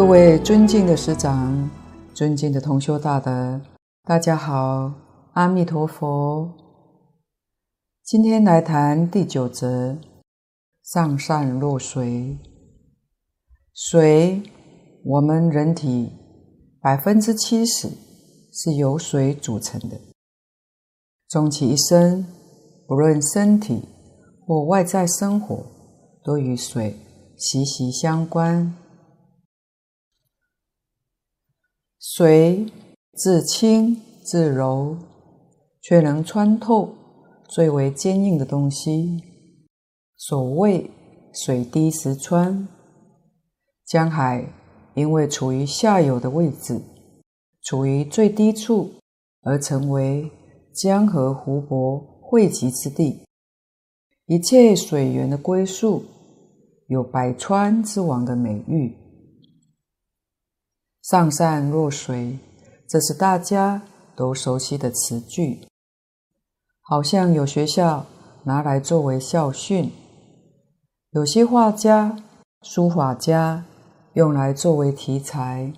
各位尊敬的师长，尊敬的同修大德，大家好，阿弥陀佛。今天来谈第九则：上善若水。水，我们人体百分之七十是由水组成的。终其一生，不论身体或外在生活，都与水息息相关。水自轻自柔，却能穿透最为坚硬的东西。所谓水滴石穿，江海因为处于下游的位置，处于最低处，而成为江河湖泊汇集之地。一切水源的归宿，有百川之王的美誉。上善若水，这是大家都熟悉的词句，好像有学校拿来作为校训，有些画家、书法家用来作为题材，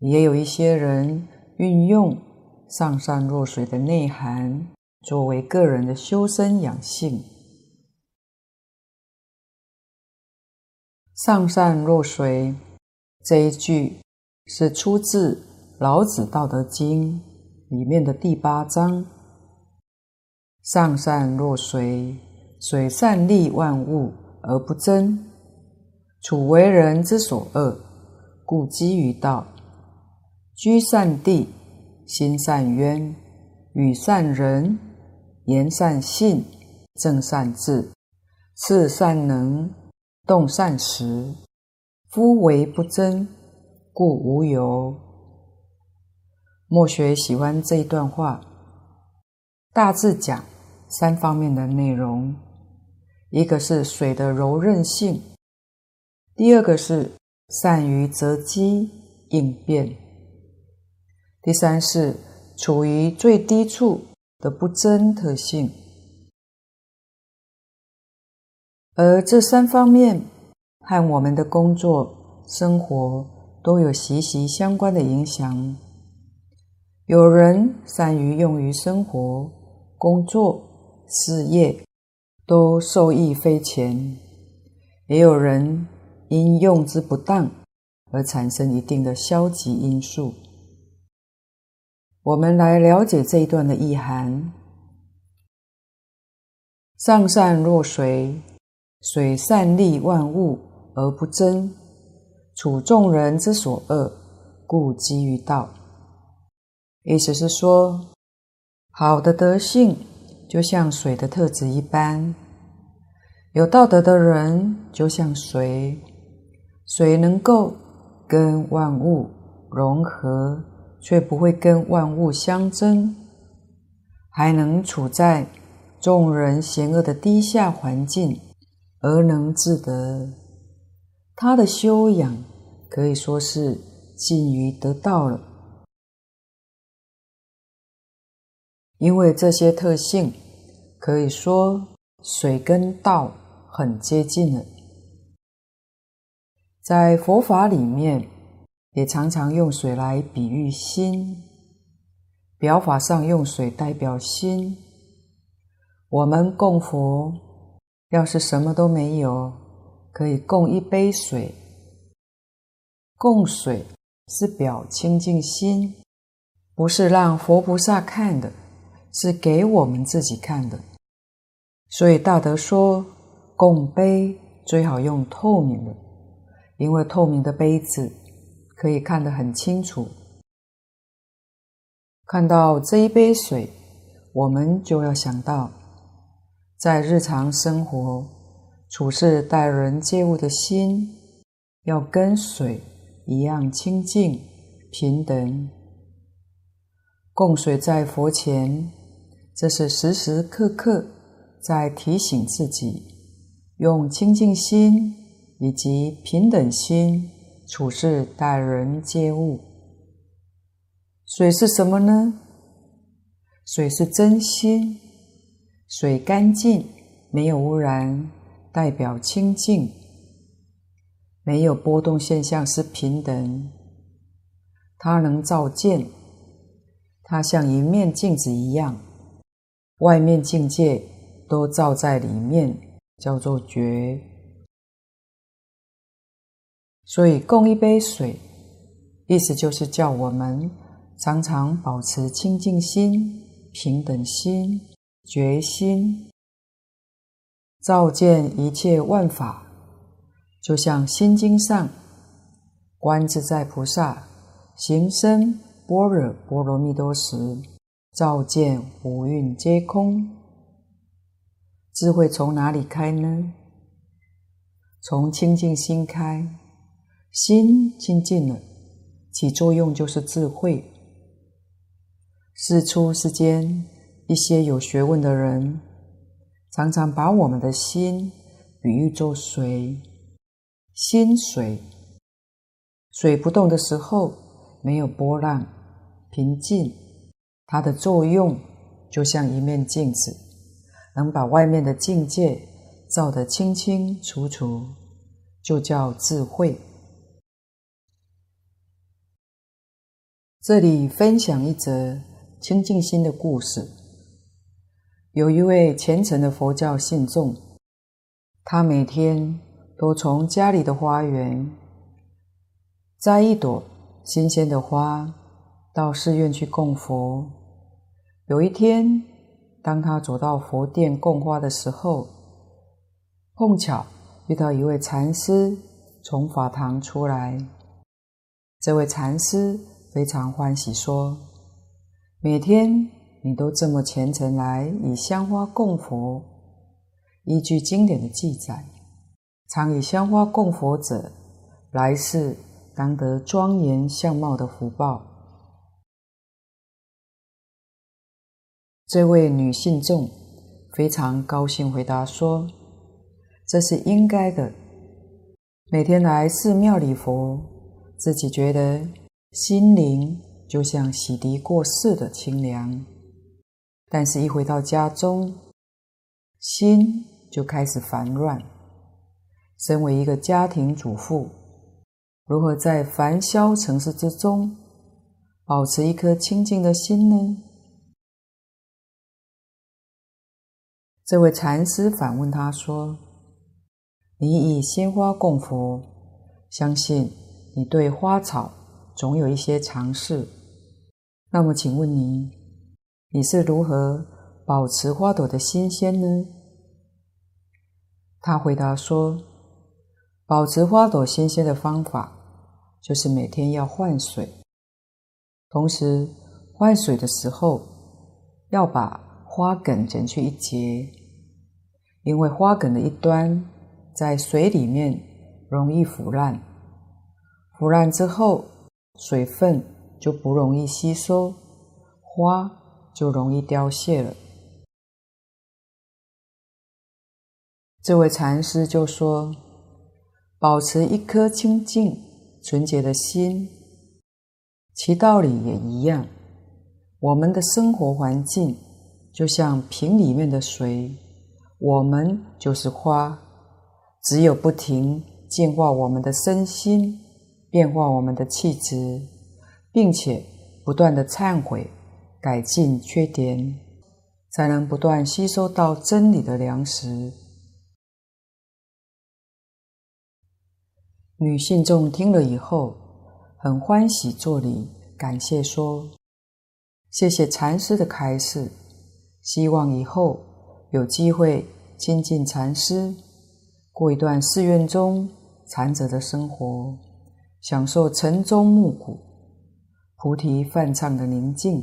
也有一些人运用“上善若水”的内涵，作为个人的修身养性。“上善若水”。这一句是出自《老子·道德经》里面的第八章：“上善若水，水善利万物而不争，处为人之所恶，故几于道。居善地，心善渊，与善仁，言善信，正善治，事善能，动善时。”夫唯不争，故无尤。墨学喜欢这一段话，大致讲三方面的内容：一个是水的柔韧性，第二个是善于择机应变，第三是处于最低处的不争特性。而这三方面，和我们的工作、生活都有息息相关的影响。有人善于用于生活、工作、事业，都受益匪浅；也有人因用之不当而产生一定的消极因素。我们来了解这一段的意涵：上善若水，水善利万物。而不争，处众人之所恶，故几于道。意思是说，好的德性就像水的特质一般，有道德的人就像水，水能够跟万物融合，却不会跟万物相争，还能处在众人嫌恶的低下环境，而能自得。他的修养可以说是近于得道了，因为这些特性可以说水跟道很接近了。在佛法里面，也常常用水来比喻心，表法上用水代表心。我们供佛，要是什么都没有。可以供一杯水，供水是表清净心，不是让佛菩萨看的，是给我们自己看的。所以大德说，供杯最好用透明的，因为透明的杯子可以看得很清楚。看到这一杯水，我们就要想到，在日常生活。处事待人接物的心，要跟水一样清净平等。供水在佛前，这是时时刻刻在提醒自己，用清净心以及平等心处事待人接物。水是什么呢？水是真心，水干净，没有污染。代表清净，没有波动现象是平等。它能照见，它像一面镜子一样，外面境界都照在里面，叫做觉。所以供一杯水，意思就是叫我们常常保持清净心、平等心、觉心，照见一切万法，就像《心经》上观自在菩萨行深般若波罗蜜多时，照见五蕴皆空。智慧从哪里开呢？从清净心开，心清净了，起作用就是智慧。世出世间，一些有学问的人，常常把我们的心比喻作水，心水，水不动的时候没有波浪，平静，它的作用就像一面镜子，能把外面的境界照得清清楚楚，就叫智慧。这里分享一则清净心的故事。有一位虔诚的佛教信众，他每天都从家里的花园摘一朵新鲜的花，到寺院去供佛。有一天，当他走到佛殿供花的时候，碰巧遇到一位禅师从法堂出来。这位禅师非常欢喜，说：“每天。”你都这么虔诚来以香花供佛，依据经典的记载，常以香花供佛者，来世当得庄严相貌的福报。这位女信众非常高兴，回答说：“这是应该的。每天来寺庙礼佛，自己觉得心灵就像洗涤过似的清凉。”但是，一回到家中，心就开始烦乱。身为一个家庭主妇，如何在烦嚣城市之中保持一颗清净的心呢？这位禅师反问他说：“你以鲜花供佛，相信你对花草总有一些常识。那么，请问你？”你是如何保持花朵的新鲜呢？他回答说：“保持花朵新鲜的方法，就是每天要换水，同时换水的时候要把花梗剪去一截，因为花梗的一端在水里面容易腐烂，腐烂之后水分就不容易吸收，花。”就容易凋谢了。这位禅师就说：“保持一颗清净纯洁的心，其道理也一样。我们的生活环境就像瓶里面的水，我们就是花。只有不停净化我们的身心，变化我们的气质，并且不断的忏悔。”改进缺点，才能不断吸收到真理的粮食。女信众听了以后，很欢喜作礼，感谢说：“谢谢禅师的开示，希望以后有机会亲近禅师，过一段寺院中禅者的生活，享受晨钟暮鼓、菩提梵唱的宁静。”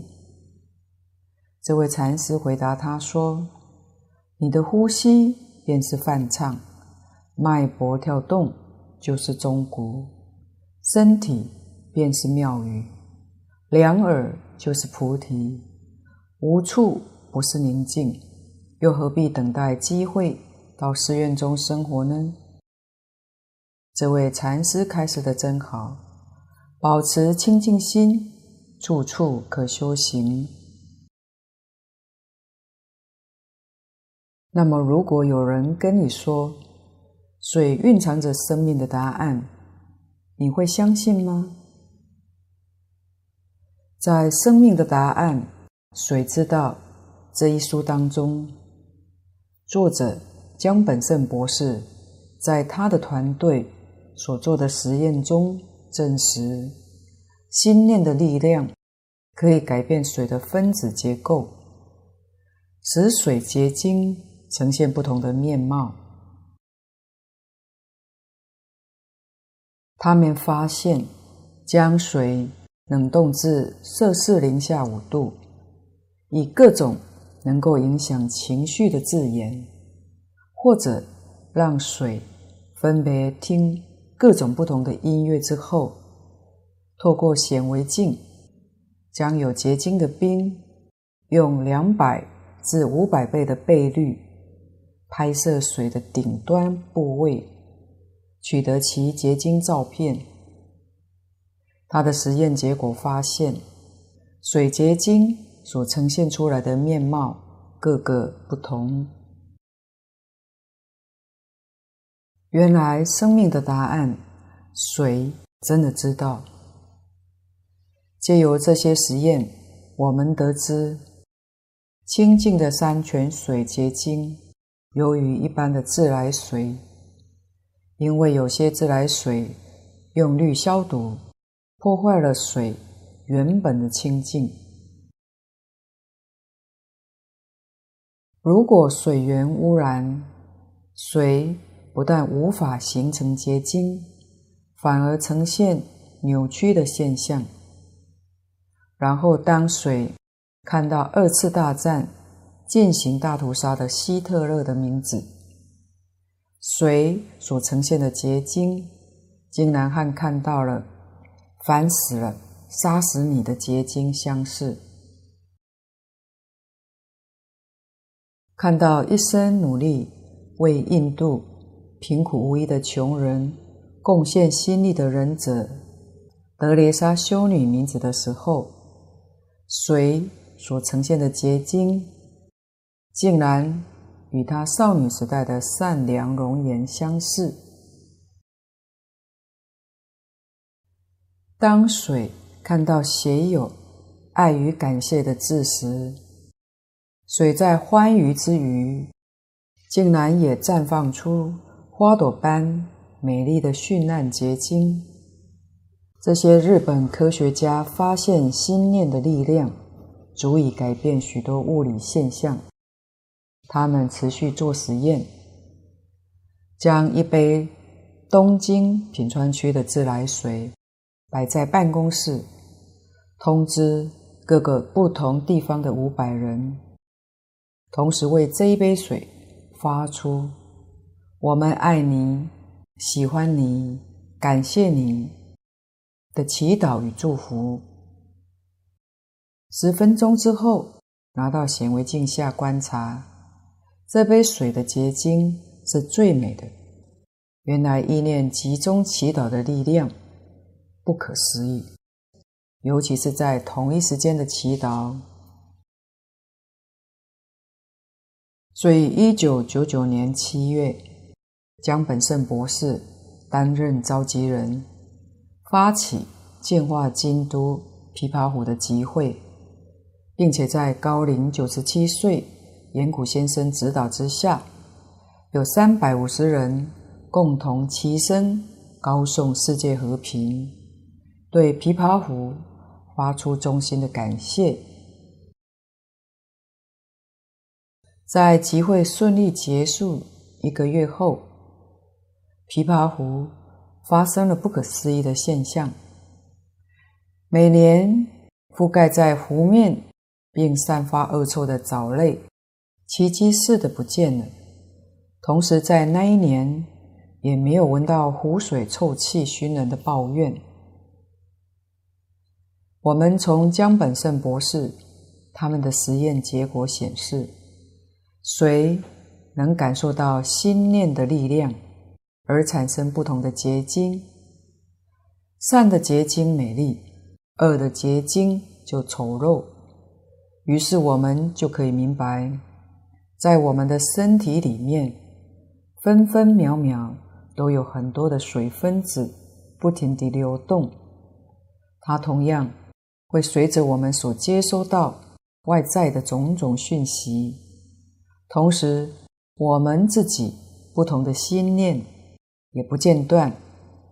这位禅师回答他说：“你的呼吸便是梵唱，脉搏跳动就是钟鼓，身体便是庙宇，两耳就是菩提，无处不是宁静，又何必等待机会到寺院中生活呢？”这位禅师开示的真好，保持清净心，处处可修行。那么，如果有人跟你说水蕴藏着生命的答案，你会相信吗？在《生命的答案：水知道》这一书当中，作者江本胜博士在他的团队所做的实验中证实，心念的力量可以改变水的分子结构，使水结晶呈现不同的面貌。他们发现，将水冷冻至摄氏零下五度，以各种能够影响情绪的字眼，或者让水分别听各种不同的音乐之后，透过显微镜，将有结晶的冰用两百至五百倍的倍率拍摄水的顶端部位。取得其结晶照片，他的实验结果发现，水结晶所呈现出来的面貌各个不同。原来生命的答案，水真的知道。借由这些实验，我们得知，清净的山泉水结晶，优于一般的自来水。因为有些自来水用氯消毒，破坏了水原本的清净。如果水源污染，水不但无法形成结晶，反而呈现扭曲的现象。然后，当水看到二次大战进行大屠杀的希特勒的名字。水所呈现的结晶，金南汉看到了烦死了、杀死你的结晶相似。看到一生努力为印度贫苦无依的穷人贡献心力的忍者德蕾莎修女名字的时候，水所呈现的结晶，竟然。与她少女时代的善良容颜相似。当水看到写有爱与感谢的字时，水在欢愉之余，竟然也绽放出花朵般美丽的绚烂结晶。这些日本科学家发现，心念的力量足以改变许多物理现象。他们持续做实验，将一杯东京品川区的自来水摆在办公室，通知各个不同地方的五百人，同时为这一杯水发出“我们爱你、喜欢你、感谢你”的祈祷与祝福。十分钟之后，拿到显微镜下观察。这杯水的结晶是最美的。原来意念集中祈祷的力量不可思议，尤其是在同一时间的祈祷。所以，一九九九年七月，江本胜博士担任召集人，发起净化京都琵琶湖的集会，并且在高龄九十七岁。岩谷先生指导之下，有三百五十人共同齐声高颂世界和平，对琵琶湖发出衷心的感谢。在集会顺利结束一个月后，琵琶湖发生了不可思议的现象：每年覆盖在湖面并散发恶臭的藻类。奇迹似的不见了，同时在那一年也没有闻到湖水臭气熏人的抱怨。我们从江本胜博士他们的实验结果显示，水能感受到心念的力量，而产生不同的结晶。善的结晶美丽，恶的结晶就丑陋。于是我们就可以明白。在我们的身体里面，分分秒秒都有很多的水分子不停地流动，它同样会随着我们所接收到外在的种种讯息，同时我们自己不同的心念也不间断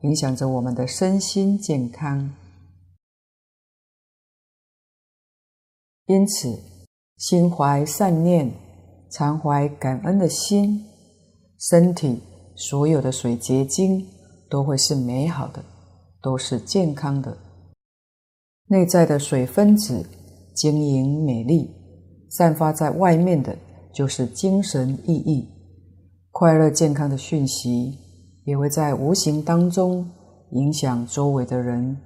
影响着我们的身心健康。因此，心怀善念，常怀感恩的心，身体所有的水结晶都会是美好的，都是健康的。内在的水分子晶莹美丽，散发在外面的就是精神意义、快乐健康的讯息，也会在无形当中影响周围的人。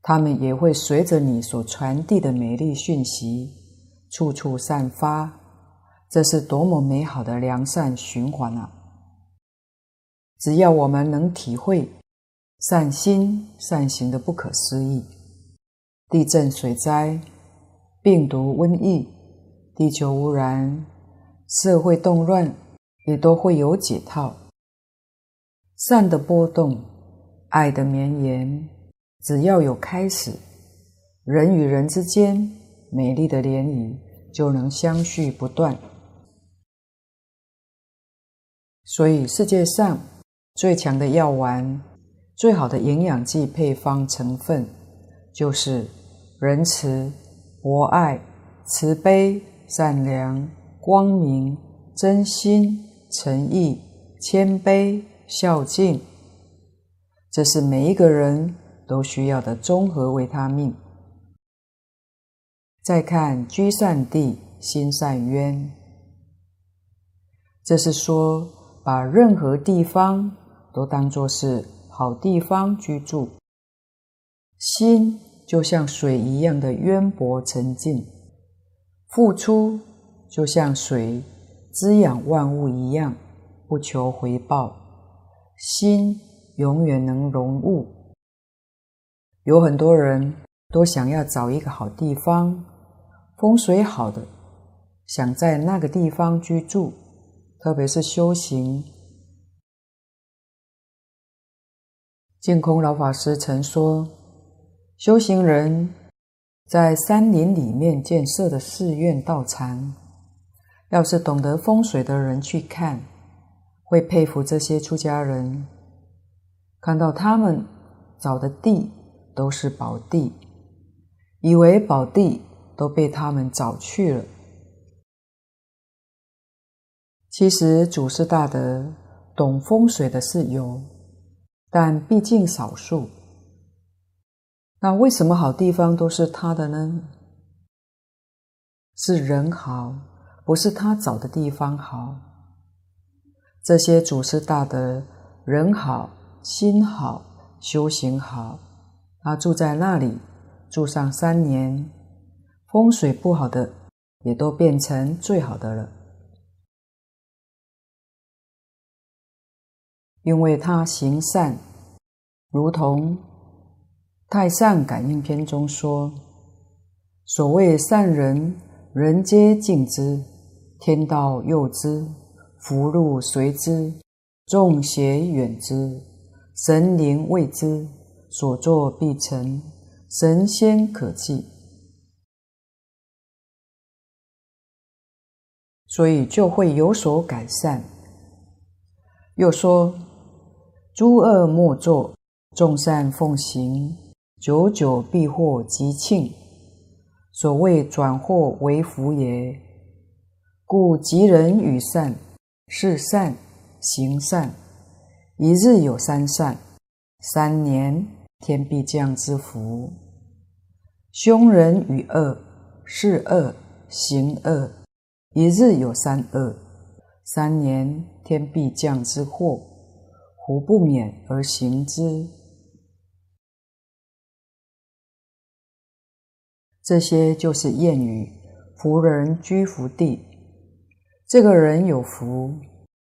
他们也会随着你所传递的美丽讯息，处处散发。这是多么美好的良善循环啊！只要我们能体会善心善行的不可思议，地震、水灾、病毒、瘟疫、地球污染、社会动乱，也都会有解套。善的波动，爱的绵延，只要有开始，人与人之间美丽的涟漪就能相续不断。所以，世界上最强的药丸、最好的营养剂配方成分，就是仁慈、博爱、慈悲、善良、光明、真心、诚意、谦卑、孝敬。这是每一个人都需要的综合维他命。再看居善地，心善渊，这是说。把任何地方都当作是好地方居住，心就像水一样的渊博沉静，付出就像水滋养万物一样，不求回报，心永远能融物。有很多人都想要找一个好地方，风水好的，想在那个地方居住。特别是修行，净空老法师曾说，修行人在山林里面建设的寺院道场，要是懂得风水的人去看，会佩服这些出家人，看到他们找的地都是宝地，以为宝地都被他们找去了。其实祖师大德懂风水的是有，但毕竟少数。那为什么好地方都是他的呢？是人好，不是他找的地方好。这些祖师大德人好，心好，修行好，他住在那里住上三年，风水不好的也都变成最好的了。因为他行善，如同《太上感应篇》中说：“所谓善人，人皆敬之，天道佑之，福禄随之，众邪远之，神灵畏之，所作必成，神仙可忌。”所以就会有所改善。又说。诸恶莫作，众善奉行，久久必获吉庆。所谓转祸为福也。故吉人与善，是善，行善，一日有三善，三年天必降之福。凶人与恶，是恶，行恶，一日有三恶，三年天必降之祸。胡不免而行之？这些就是谚语。福人居福地，这个人有福，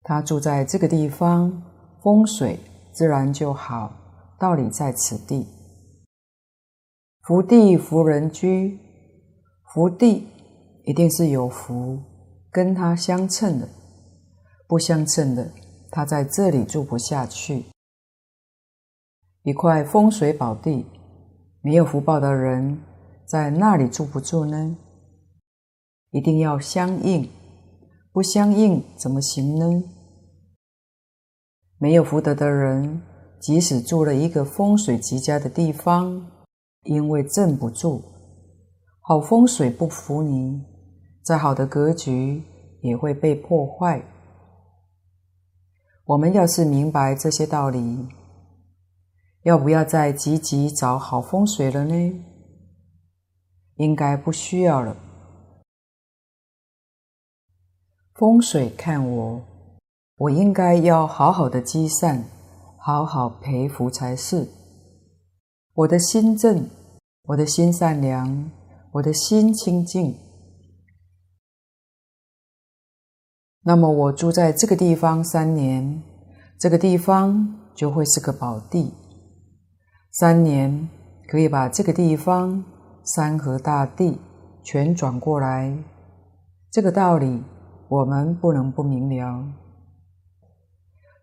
他住在这个地方，风水自然就好。道理在此地。福地福人居，福地一定是有福，跟他相称的；不相称的。他在这里住不下去。一块风水宝地，没有福报的人在那里住不住呢？一定要相应，不相应怎么行呢？没有福德的人，即使住了一个风水极佳的地方，因为镇不住，好风水不服你，再好的格局也会被破坏。我们要是明白这些道理，要不要再积极找好风水了呢？应该不需要了。风水看我，我应该要好好的积善，好好培福才是。我的心正，我的心善良，我的心清净。那么我住在这个地方三年，这个地方就会是个宝地。三年可以把这个地方山河大地全转过来，这个道理我们不能不明了。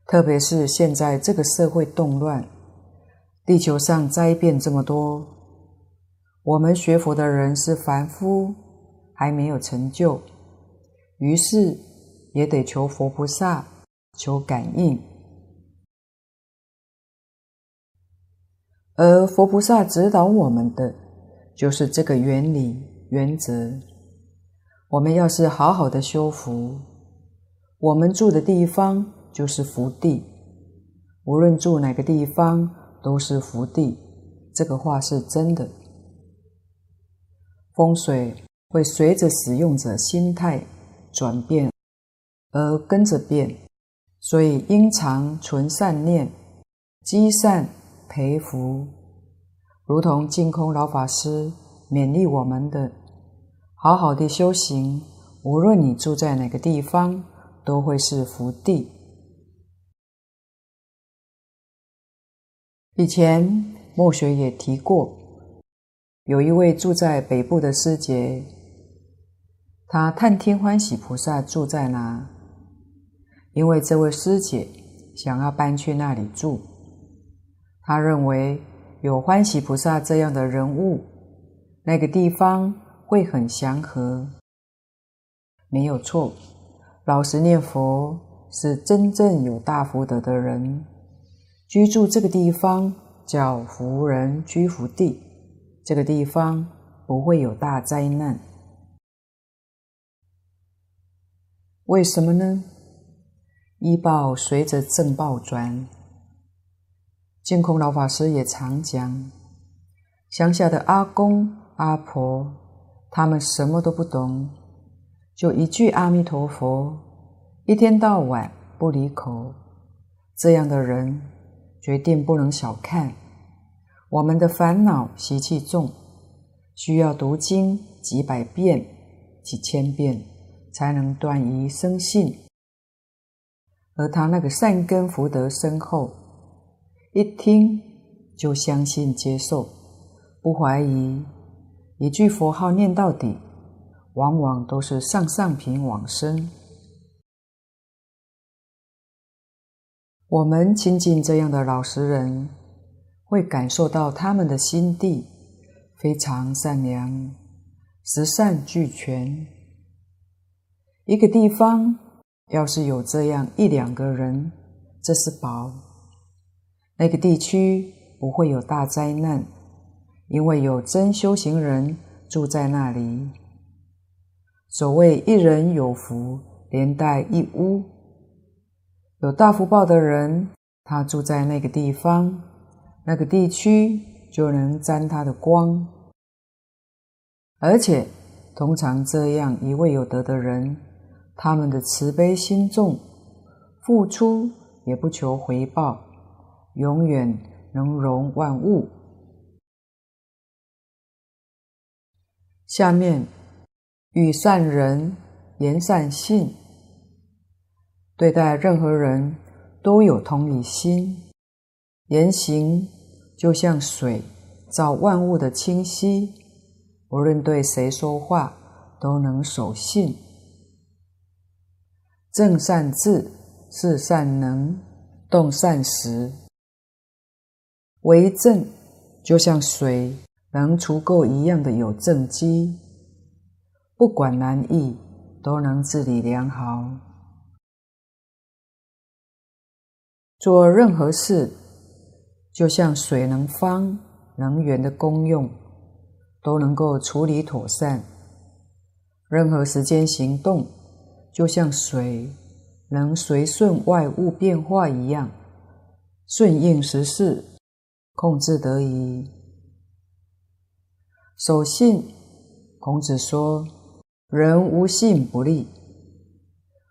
特别是现在这个社会动乱，地球上灾变这么多，我们学佛的人是凡夫，还没有成就，于是也得求佛菩萨，求感应。而佛菩萨指导我们的，就是这个原理原则。我们要是好好的修福，我们住的地方就是福地，无论住哪个地方都是福地。这个话是真的。风水会随着使用者心态转变而跟着变，所以应常存善念，积善。培福，如同净空老法师勉励我们的：好好的修行，无论你住在哪个地方，都会是福地。以前墨学也提过，有一位住在北部的师姐，她探听欢喜菩萨住在哪，因为这位师姐想要搬去那里住。他认为有欢喜菩萨这样的人物，那个地方会很祥和。没有错，老实念佛是真正有大福德的人，居住这个地方叫福人居福地，这个地方不会有大灾难。为什么呢？依报随着正报转。净空老法师也常讲，乡下的阿公阿婆，他们什么都不懂，就一句阿弥陀佛，一天到晚不离口。这样的人决定不能小看。我们的烦恼习气重，需要读经几百遍、几千遍，才能断疑生信。而他那个善根福德深厚。一听就相信接受，不怀疑，一句佛号念到底，往往都是上上品往生。我们亲近这样的老实人，会感受到他们的心地非常善良，十善俱全。一个地方要是有这样一两个人，这是宝。那个地区不会有大灾难，因为有真修行人住在那里。所谓一人有福，连带一屋。有大福报的人，他住在那个地方，那个地区就能沾他的光。而且，通常这样一位有德的人，他们的慈悲心重，付出也不求回报。永远能容万物。下面，与善人言善信，对待任何人都有同理心，言行就像水照万物的清晰，无论对谁说话都能守信。正善治是善能，动善时。为正就像水能除垢一样的有正机，不管难易都能治理良好。做任何事，就像水能方能圆的功用，都能够处理妥善。任何时间行动，就像水能随顺外物变化一样，顺应时势。控制得宜，守信。孔子说：“人无信不立。”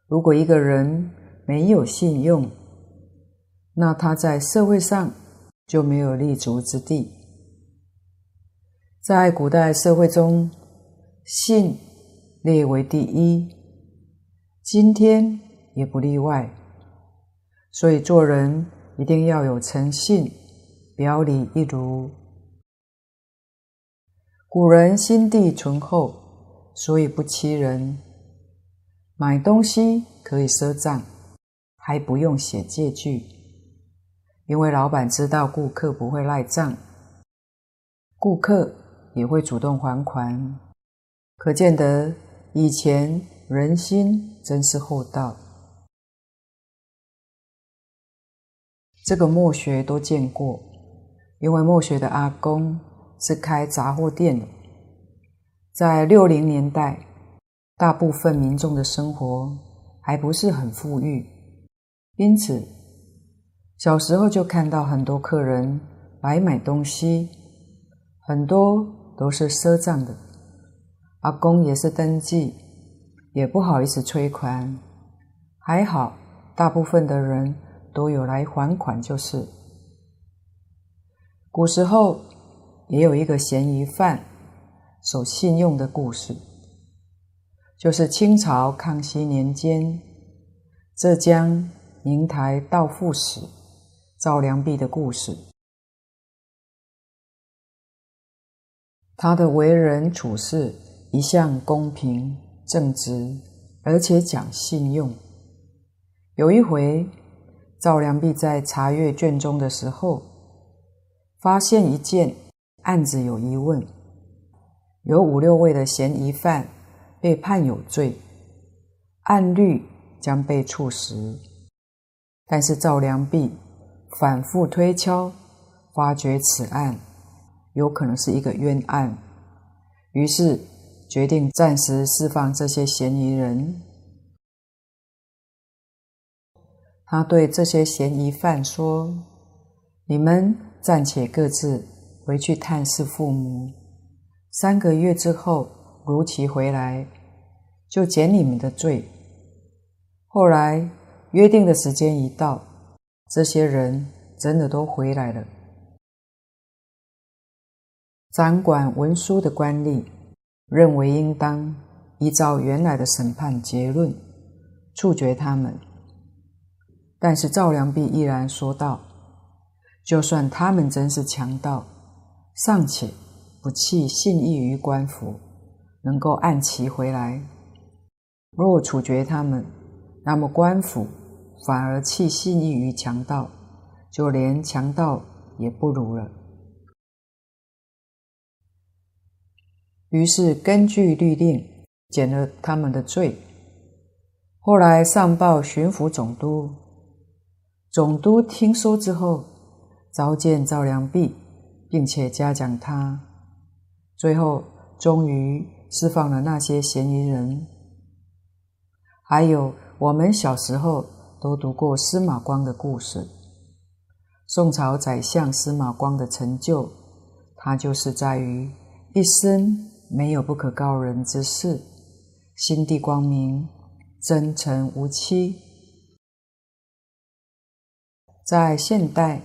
如果一个人没有信用，那他在社会上就没有立足之地。在古代社会中，信列为第一，今天也不例外。所以做人一定要有诚信。表里一如，古人心地淳厚，所以不欺人。买东西可以赊账，还不用写借据，因为老板知道顾客不会赖账，顾客也会主动还款。可见得以前人心真是厚道。这个墨学都见过。因为墨学的阿公是开杂货店的，在六零年代，大部分民众的生活还不是很富裕，因此小时候就看到很多客人来买东西，很多都是赊账的。阿公也是登记，也不好意思催款，还好大部分的人都有来还款，就是。古时候也有一个嫌疑犯守信用的故事，就是清朝康熙年间浙江宁台道副使赵良弼的故事。他的为人处事一向公平正直，而且讲信用。有一回，赵良弼在查阅卷宗的时候，发现一件案子有疑问，有五六位的嫌疑犯被判有罪，按律将被处死。但是赵良弼反复推敲，发觉此案有可能是一个冤案，于是决定暂时释放这些嫌疑人。他对这些嫌疑犯说：“你们。”暂且各自回去探视父母，三个月之后如期回来，就减你们的罪。后来约定的时间一到，这些人真的都回来了。掌管文书的官吏认为应当依照原来的审判结论处决他们，但是赵良弼依然说道。就算他们真是强盗，尚且不弃信义于官府，能够按期回来；若处决他们，那么官府反而弃信义于强盗，就连强盗也不如了。于是根据律令减了他们的罪。后来上报巡抚总督，总督听说之后。召见赵良弼，并且嘉奖他，最后终于释放了那些嫌疑人。还有我们小时候都读过司马光的故事，宋朝宰相司马光的成就，他就是在于一生没有不可告人之事，心地光明，真诚无欺。在现代。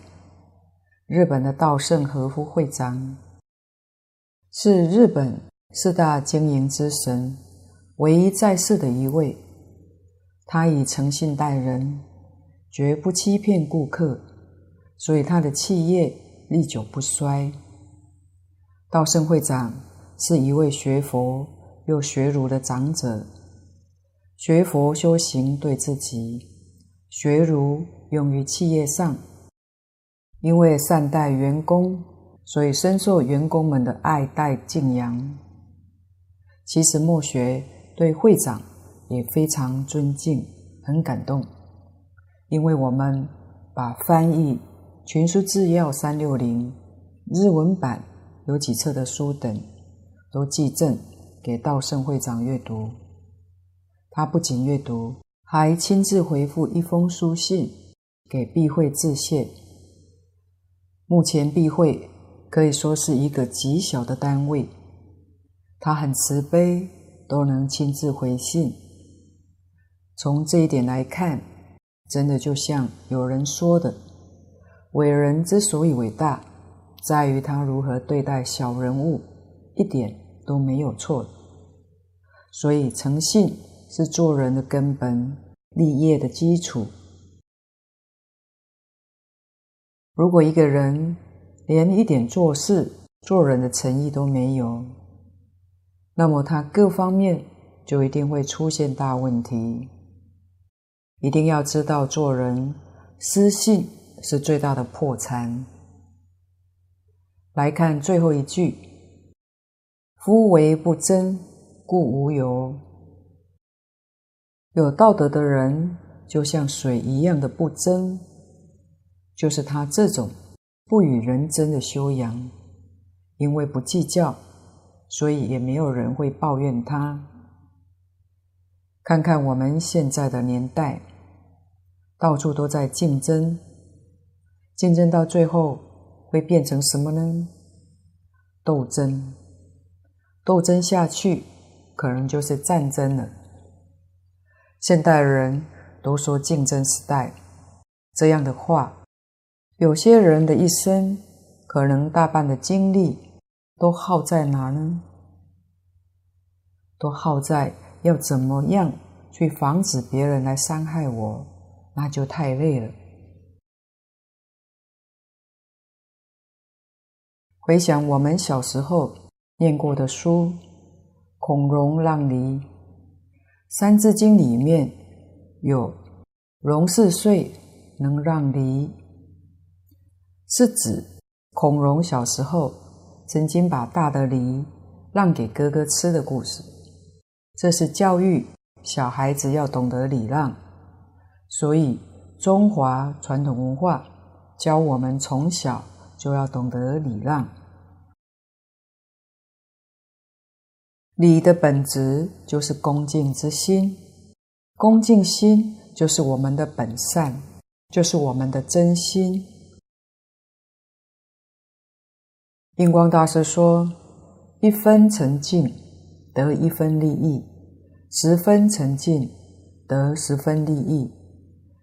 日本的稻盛和夫会长是日本四大经营之神唯一在世的一位，他以诚信待人，绝不欺骗顾客，所以他的企业历久不衰。稻盛会长是一位学佛又学儒的长者，学佛修行对自己，学儒用于企业上，因为善待员工，所以深受员工们的爱戴敬仰。其实墨学对会长也非常尊敬，很感动，因为我们把翻译《群书治要三六零》日文版有几册的书等，都寄赠给道圣会长阅读。他不仅阅读，还亲自回复一封书信给必会致谢。目前必会可以说是一个极小的单位。他很慈悲，都能亲自回信。从这一点来看，真的就像有人说的：“伟人之所以伟大，在于他如何对待小人物，一点都没有错。”所以，诚信是做人的根本，立业的基础。如果一个人连一点做事、做人的诚意都没有，那么他各方面就一定会出现大问题。一定要知道，做人失信是最大的破残。来看最后一句：“夫唯不争，故无尤。”有道德的人就像水一样的不争，就是他这种不与人争的修养，因为不计较。所以也没有人会抱怨他。看看我们现在的年代，到处都在竞争，竞争到最后会变成什么呢？斗争，斗争下去，可能就是战争了。现代人都说竞争时代，这样的话，有些人的一生可能大半的精力。都耗在哪呢？都耗在要怎么样去防止别人来伤害我，那就太累了。回想我们小时候念过的书，《孔融让梨》，《三字经》里面有“融四岁，能让梨”，是指孔融小时候。曾经把大的梨让给哥哥吃的故事，这是教育小孩子要懂得礼让。所以中华传统文化教我们从小就要懂得礼让。礼的本质就是恭敬之心，恭敬心就是我们的本善，就是我们的真心。印光大师说：“一分诚敬，得一分利益；十分诚敬，得十分利益。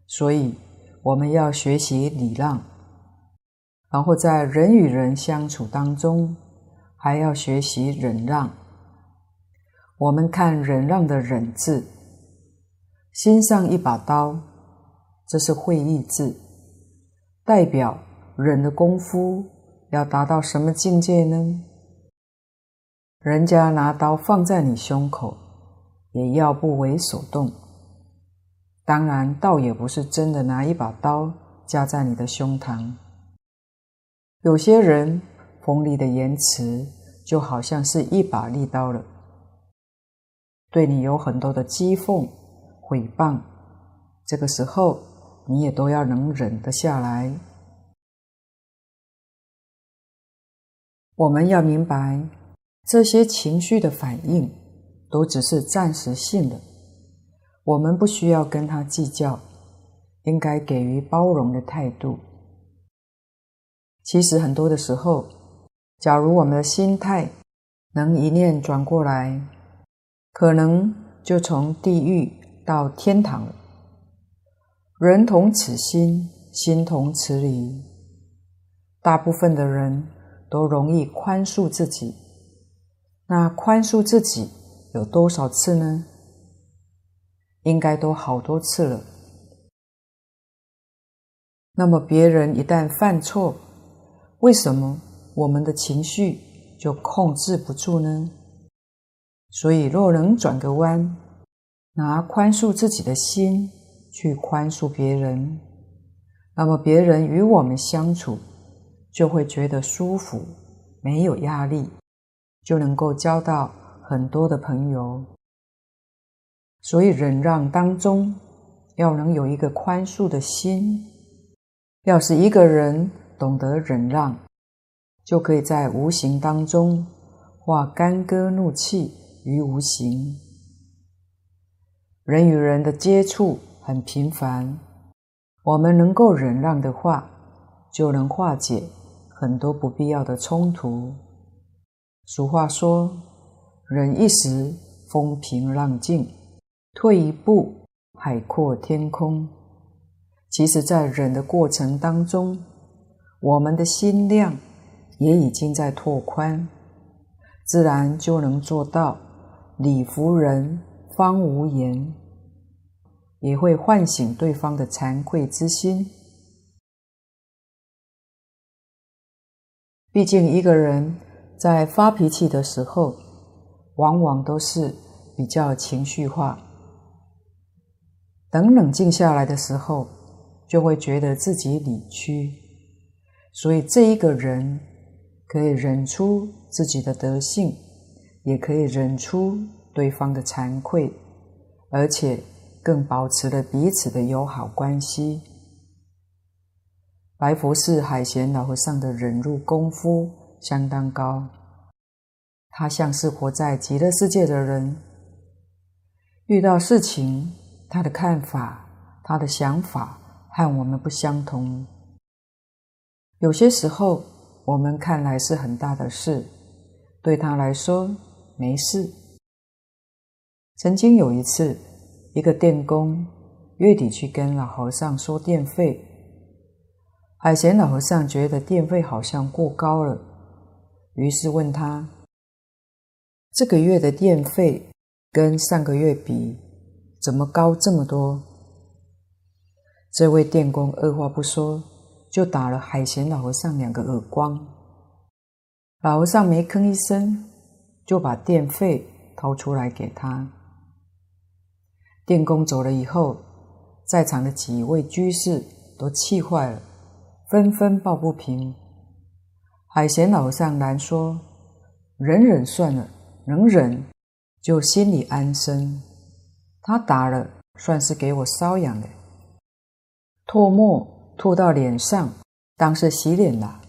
所以，我们要学习礼让，然后在人与人相处当中，还要学习忍让。我们看忍让的‘忍’字，心上一把刀，这是会意字，代表忍的功夫。”要达到什么境界呢？人家拿刀放在你胸口，也要不为所动。当然，倒也不是真的拿一把刀架在你的胸膛。有些人锋利的言辞，就好像是一把利刀了，对你有很多的讥讽、毁谤。这个时候，你也都要能忍得下来。我们要明白，这些情绪的反应都只是暂时性的，我们不需要跟他计较，应该给予包容的态度。其实很多的时候，假如我们的心态能一念转过来，可能就从地狱到天堂了。人同此心，心同此理。大部分的人。都容易宽恕自己，那宽恕自己有多少次呢？应该都好多次了。那么别人一旦犯错，为什么我们的情绪就控制不住呢？所以若能转个弯，拿宽恕自己的心去宽恕别人，那么别人与我们相处就会觉得舒服，没有压力，就能够交到很多的朋友。所以忍让当中要能有一个宽恕的心。要是一个人懂得忍让，就可以在无形当中化干戈怒气于无形。人与人的接触很频繁，我们能够忍让的话，就能化解很多不必要的冲突。俗话说：“忍一时，风平浪静；退一步，海阔天空。”其实，在忍的过程当中，我们的心量也已经在拓宽，自然就能做到理服人方无言。也会唤醒对方的惭愧之心。毕竟一个人在发脾气的时候，往往都是比较情绪化。等冷静下来的时候，就会觉得自己理屈。所以这一个人可以忍出自己的德性，也可以忍出对方的惭愧，而且。更保持了彼此的友好关系。白佛寺海贤老和尚的忍辱功夫相当高，他像是活在极乐世界的人，遇到事情，他的看法、他的想法和我们不相同。有些时候，我们看来是很大的事，对他来说没事。曾经有一次。一个电工月底去跟老和尚说电费，海贤老和尚觉得电费好像过高了，于是问他：“这个月的电费跟上个月比，怎么高这么多？”这位电工二话不说，就打了海贤老和尚两个耳光。老和尚没吭一声，就把电费掏出来给他。电工走了以后，在场的几位居士都气坏了，纷纷抱不平。海贤老和尚难说：“忍忍算了，能忍就心里安生。他打了，算是给我搔痒了。唾沫吐到脸上，当是洗脸了。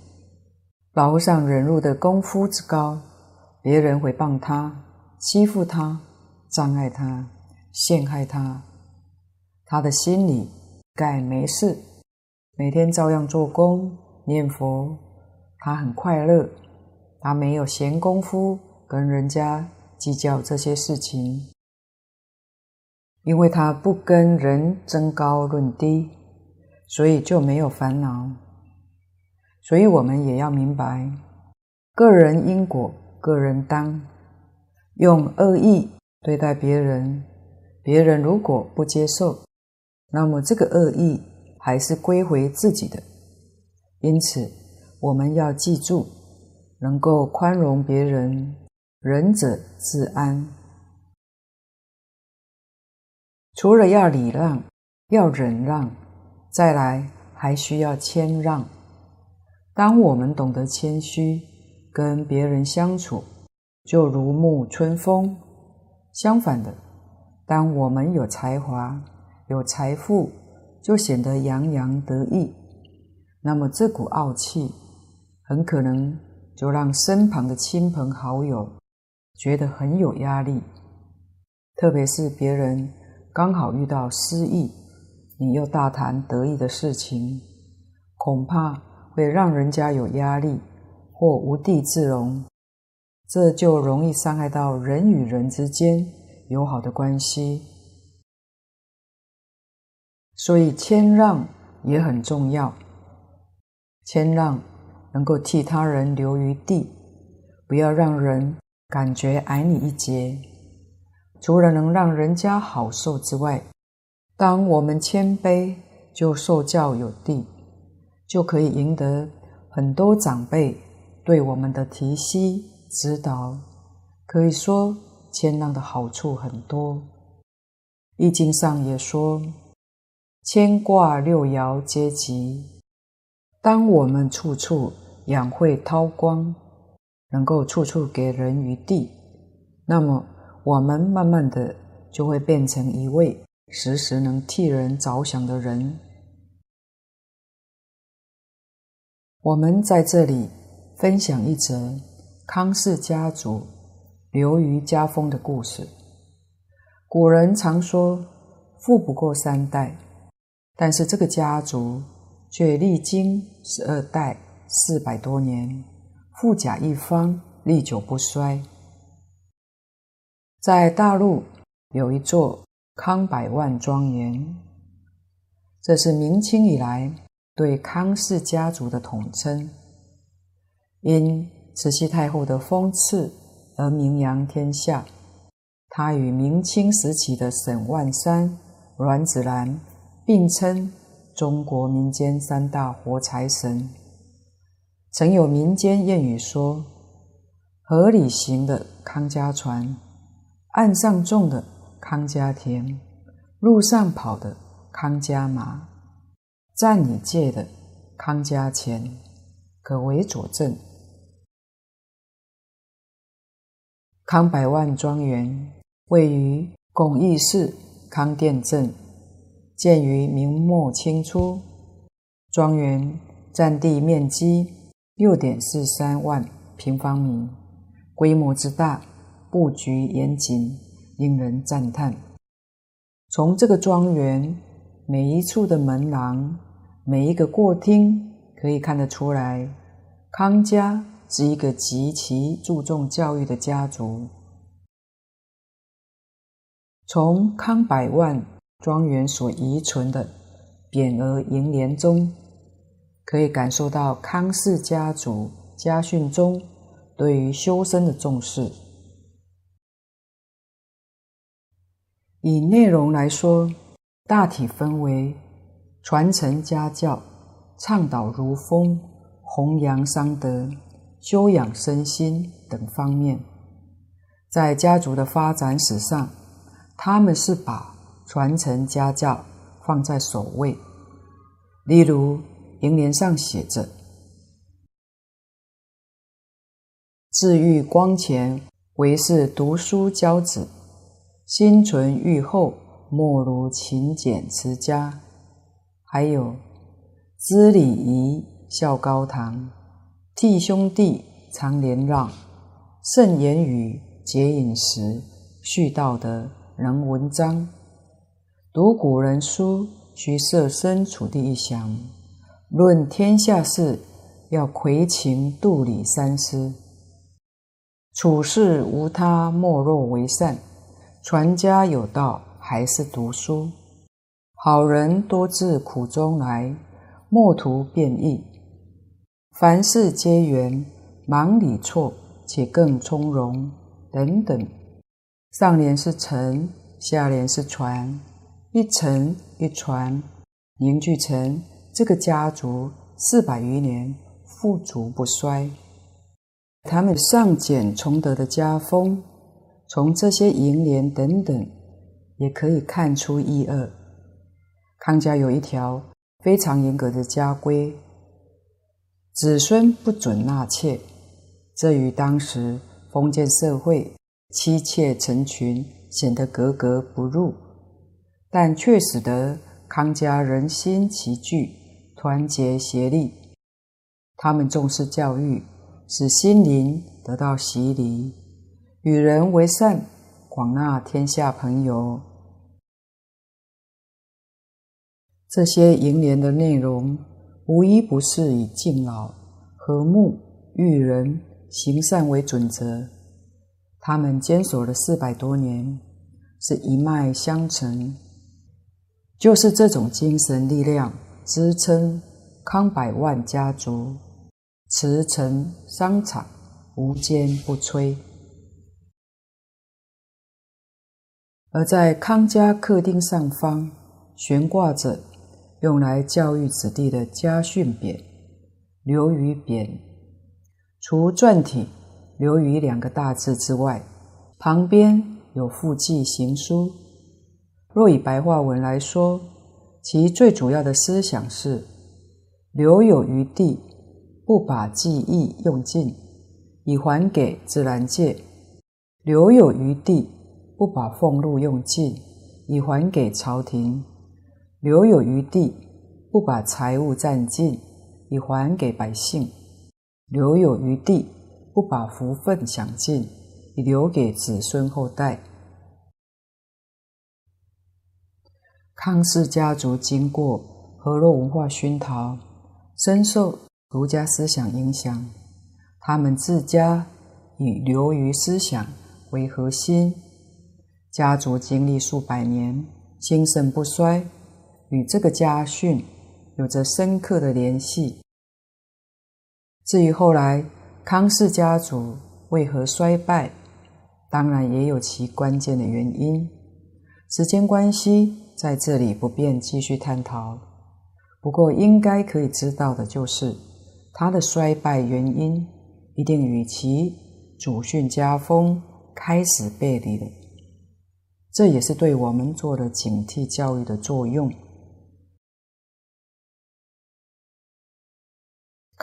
老和尚忍辱的功夫之高，别人毁谤他、欺负他、障碍他。”陷害他，他的心里该没事，每天照样做工念佛，他很快乐，他没有闲工夫跟人家计较这些事情，因为他不跟人争高论低，所以就没有烦恼。所以我们也要明白，个人因果，个人当，用恶意对待别人。别人如果不接受，那么这个恶意还是归回自己的。因此，我们要记住，能够宽容别人，仁者自安。除了要礼让、要忍让，再来还需要谦让。当我们懂得谦虚，跟别人相处就如沐春风。相反的。当我们有才华、有财富，就显得洋洋得意，那么这股傲气很可能就让身旁的亲朋好友觉得很有压力。特别是别人刚好遇到失意，你又大谈得意的事情，恐怕会让人家有压力或无地自容，这就容易伤害到人与人之间。友好的关系，所以谦让也很重要。谦让能够替他人留余地，不要让人感觉矮你一截。除了能让人家好受之外，当我们谦卑，就受教有地，就可以赢得很多长辈对我们的提携指导。可以说。谦让的好处很多，《易经》上也说：“牵挂六爻皆吉。当我们处处养晦韬光，能够处处给人余地，那么我们慢慢的就会变成一位时时能替人着想的人。我们在这里分享一则康氏家族流于家风的故事。古人常说富不过三代，但是这个家族却历经十二代四百多年。富甲一方，历久不衰。在大陆有一座康百万庄园，这是明清以来对康氏家族的统称。因慈禧太后的封赐而名扬天下。他与明清时期的沈万三、阮子兰并称中国民间三大活财神。曾有民间谚语说：“河里行的康家船，岸上种的康家田，路上跑的康家马，占你借的康家钱，可为佐证。”康百万庄园位于巩义市康店镇，建于明末清初，庄园占地面积。六点四三万平方米，规模之大，布局严谨，令人赞叹。从这个庄园每一处的门廊、每一个过厅，可以看得出来，康家是一个极其注重教育的家族。从康百万庄园所遗存的匾额楹联中，可以感受到康氏家族家训中对于修身的重视。以内容来说，大体分为传承家教、倡导儒风、弘扬商德、修养身心等方面。在家族的发展史上，他们是把传承家教放在首位。例如，楹联上写着：“自遇光前，唯是读书教子；心存欲后，莫如勤俭持家。”还有“知礼仪，孝高堂；替兄弟，常廉让；慎言语，节饮食；畜道德，能文章。”读古人书，须设身处地一想。论天下事，要揆情度理三思；处事无他，莫若为善；传家有道，还是读书。好人多自苦中来，莫图变异。凡事皆缘，忙里错，且更从容。等等。上联是承，下联是传，一承一传，凝聚成。这个家族四百余年富足不衰，他们尚俭崇德的家风，从这些楹联等等也可以看出一二。康家有一条非常严格的家规：子孙不准纳妾，这与当时封建社会妻妾成群显得格格不入，但却使得康家人心齐聚。团结协力，他们重视教育，使心灵得到洗礼，与人为善，广纳天下朋友。这些楹联的内容，无一不是以敬老、和睦、育人、行善为准则。他们坚守了四百多年，是一脉相承，就是这种精神力量。支撑康百万家族驰骋商场，无坚不摧。而在康家客厅上方悬挂着用来教育子弟的家训匾“留余匾”，除篆体“留余”两个大字之外，旁边有附记行书。若以白话文来说，其最主要的思想是：留有余地，不把技艺用尽，以还给自然界；留有余地，不把俸禄用尽，以还给朝廷；留有余地，不把财物占尽，以还给百姓；留有余地，不把福分享尽，以留给子孙后代。康氏家族经过河洛文化熏陶，深受儒家思想影响。他们自家以留于思想为核心，家族经历数百年，兴盛不衰，与这个家训有着深刻的联系。至于后来，康氏家族为何衰败？当然也有其关键的原因。时间关系，在这里不便继续探讨。不过，应该可以知道的就是，他的衰败原因一定与其祖训家风开始背离了。这也是对我们做了警惕教育的作用。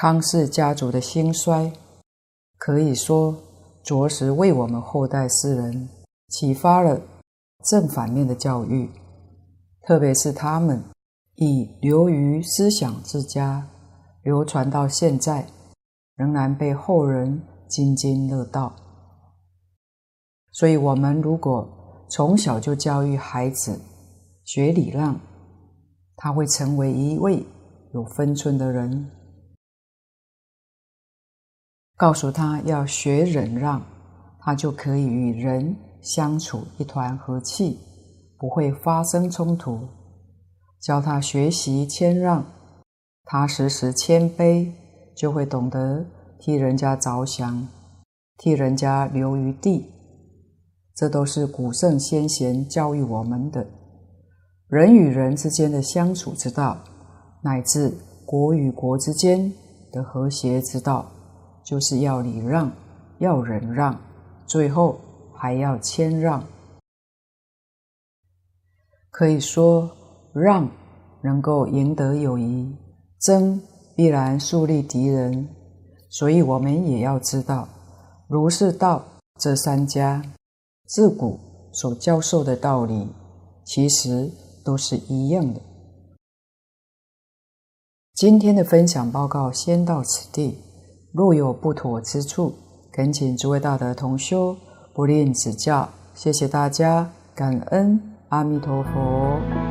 康氏家族的兴衰。可以说，着实为我们后代世人启发了正反面的教育，特别是他们以流于思想之家，流传到现在，仍然被后人津津乐道。所以，我们如果从小就教育孩子学礼让，他会成为一位有分寸的人。告诉他要学忍让，他就可以与人相处一团和气，不会发生冲突。教他学习谦让，他时时谦卑，就会懂得替人家着想，替人家留余地。这都是古圣先贤教育我们的人与人之间的相处之道，乃至国与国之间的和谐之道。就是要礼让，要忍让，最后还要谦让。可以说，让能够赢得友谊，争必然树立敌人。所以，我们也要知道，儒释道这三家自古所教授的道理，其实都是一样的。今天的分享报告先到此地。若有不妥之处，恳请诸位大德同修不吝指教。谢谢大家，感恩阿弥陀佛。